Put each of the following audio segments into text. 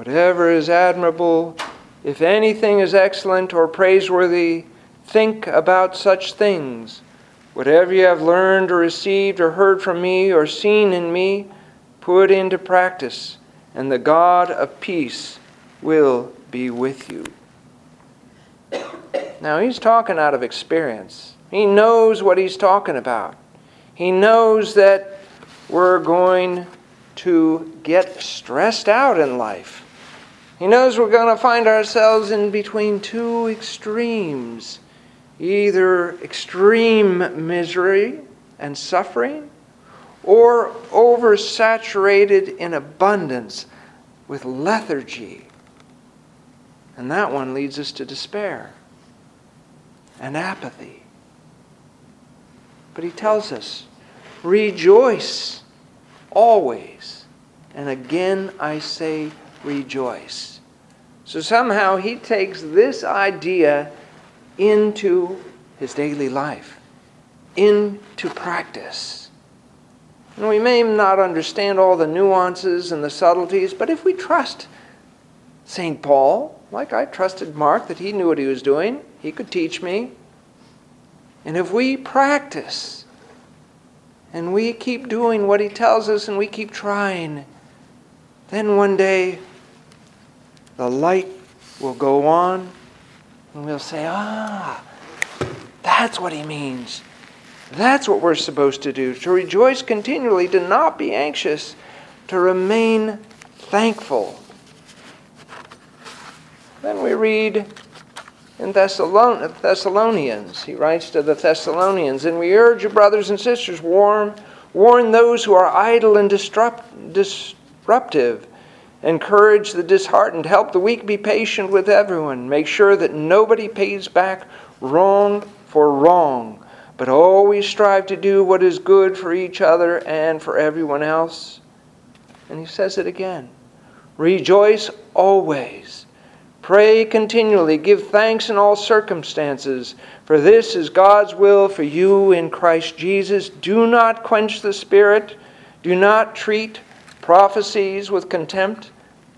whatever is admirable, if anything is excellent or praiseworthy, think about such things. Whatever you have learned or received or heard from me or seen in me, put into practice, and the God of peace will be with you. Now, he's talking out of experience. He knows what he's talking about. He knows that we're going to get stressed out in life. He knows we're going to find ourselves in between two extremes either extreme misery and suffering or oversaturated in abundance with lethargy. And that one leads us to despair and apathy. But he tells us, rejoice always. And again I say, rejoice. So somehow he takes this idea into his daily life, into practice. And we may not understand all the nuances and the subtleties, but if we trust St. Paul, like I trusted Mark that he knew what he was doing, he could teach me. And if we practice and we keep doing what he tells us and we keep trying, then one day the light will go on and we'll say, ah, that's what he means. That's what we're supposed to do to rejoice continually, to not be anxious, to remain thankful. Then we read in Thessalonians, he writes to the Thessalonians, and we urge you, brothers and sisters, warn, warn those who are idle and disrupt, disruptive Encourage the disheartened. Help the weak. Be patient with everyone. Make sure that nobody pays back wrong for wrong, but always strive to do what is good for each other and for everyone else. And he says it again Rejoice always. Pray continually. Give thanks in all circumstances, for this is God's will for you in Christ Jesus. Do not quench the Spirit. Do not treat prophecies with contempt,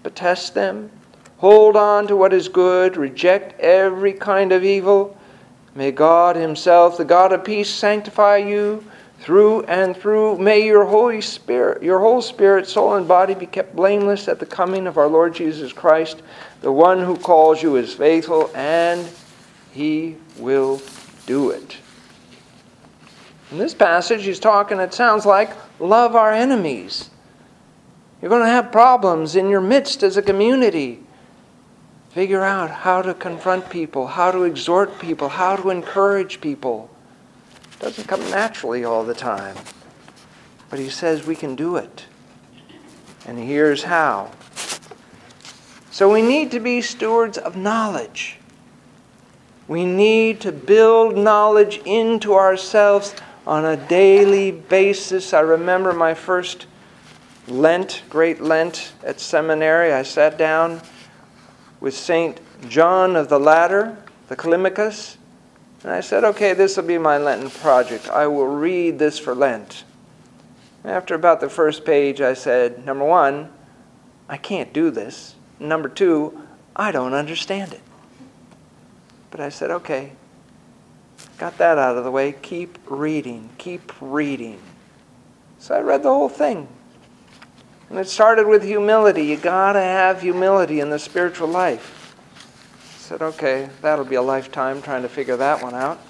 but test them. Hold on to what is good, reject every kind of evil. May God Himself, the God of peace, sanctify you through and through. May your Holy Spirit, your whole spirit, soul, and body be kept blameless at the coming of our Lord Jesus Christ. The one who calls you is faithful, and He will do it. In this passage, he's talking, it sounds like, love our enemies. You're going to have problems in your midst as a community. Figure out how to confront people, how to exhort people, how to encourage people. It doesn't come naturally all the time. But he says we can do it. And here's how. So we need to be stewards of knowledge. We need to build knowledge into ourselves on a daily basis. I remember my first Lent, Great Lent at seminary, I sat down with St. John of the Ladder, the Climacus, and I said, okay, this will be my Lenten project. I will read this for Lent. After about the first page, I said, number one, I can't do this. Number two, I don't understand it. But I said, okay, got that out of the way. Keep reading, keep reading. So I read the whole thing. And it started with humility. You got to have humility in the spiritual life. I said, okay, that'll be a lifetime trying to figure that one out.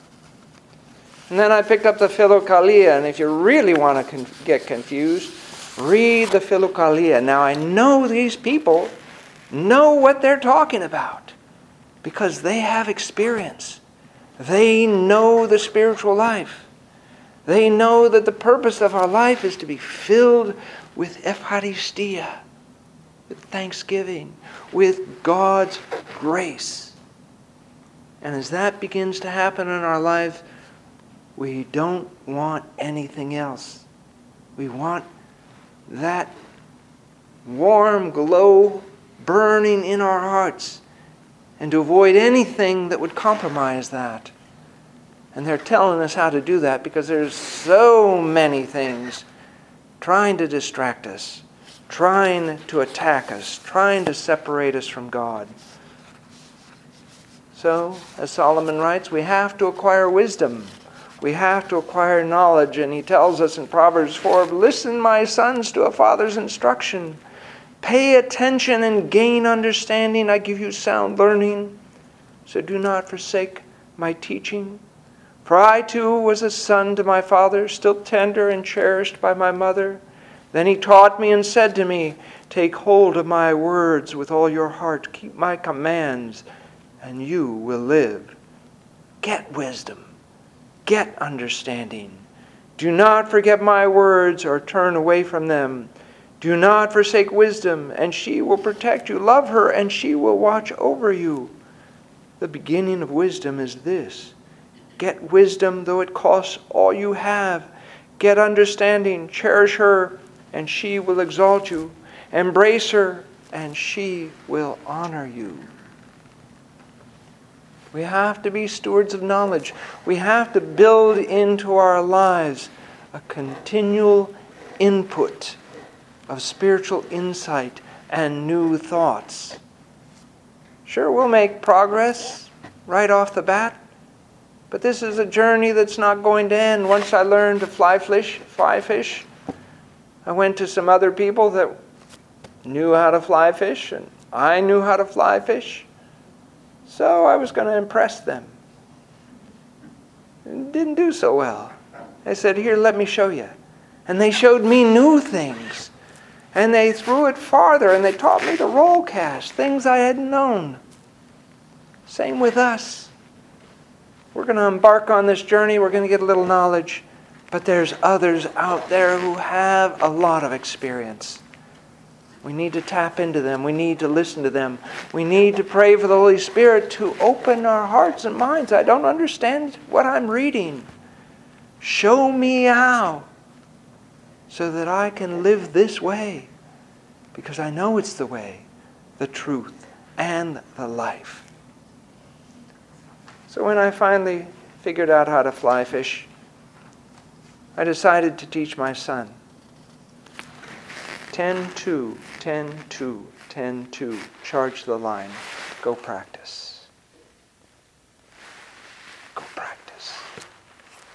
And then I picked up the Philokalia, and if you really want to con- get confused, read the Philokalia. Now I know these people know what they're talking about because they have experience. They know the spiritual life. They know that the purpose of our life is to be filled with Eucharistia, with thanksgiving, with God's grace. And as that begins to happen in our life, we don't want anything else. We want that warm glow burning in our hearts and to avoid anything that would compromise that. And they're telling us how to do that because there's so many things trying to distract us, trying to attack us, trying to separate us from God. So, as Solomon writes, we have to acquire wisdom. We have to acquire knowledge. And he tells us in Proverbs 4 Listen, my sons, to a father's instruction. Pay attention and gain understanding. I give you sound learning. So do not forsake my teaching. For I too was a son to my father, still tender and cherished by my mother. Then he taught me and said to me, Take hold of my words with all your heart, keep my commands, and you will live. Get wisdom, get understanding. Do not forget my words or turn away from them. Do not forsake wisdom, and she will protect you. Love her, and she will watch over you. The beginning of wisdom is this Get wisdom, though it costs all you have. Get understanding, cherish her, and she will exalt you. Embrace her, and she will honor you. We have to be stewards of knowledge. We have to build into our lives a continual input of spiritual insight and new thoughts. Sure, we'll make progress right off the bat, but this is a journey that's not going to end. Once I learned to fly fish, fly fish, I went to some other people that knew how to fly fish, and I knew how to fly fish. So I was going to impress them. Didn't do so well. I said, Here, let me show you. And they showed me new things. And they threw it farther, and they taught me to roll cast, things I hadn't known. Same with us. We're going to embark on this journey. We're going to get a little knowledge. But there's others out there who have a lot of experience. We need to tap into them. We need to listen to them. We need to pray for the Holy Spirit to open our hearts and minds. I don't understand what I'm reading. Show me how so that I can live this way because I know it's the way, the truth, and the life. So when I finally figured out how to fly fish, I decided to teach my son. 10 2, 10 2, 10 2. Charge the line. Go practice. Go practice.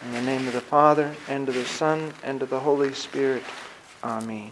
In the name of the Father, and of the Son, and of the Holy Spirit. Amen.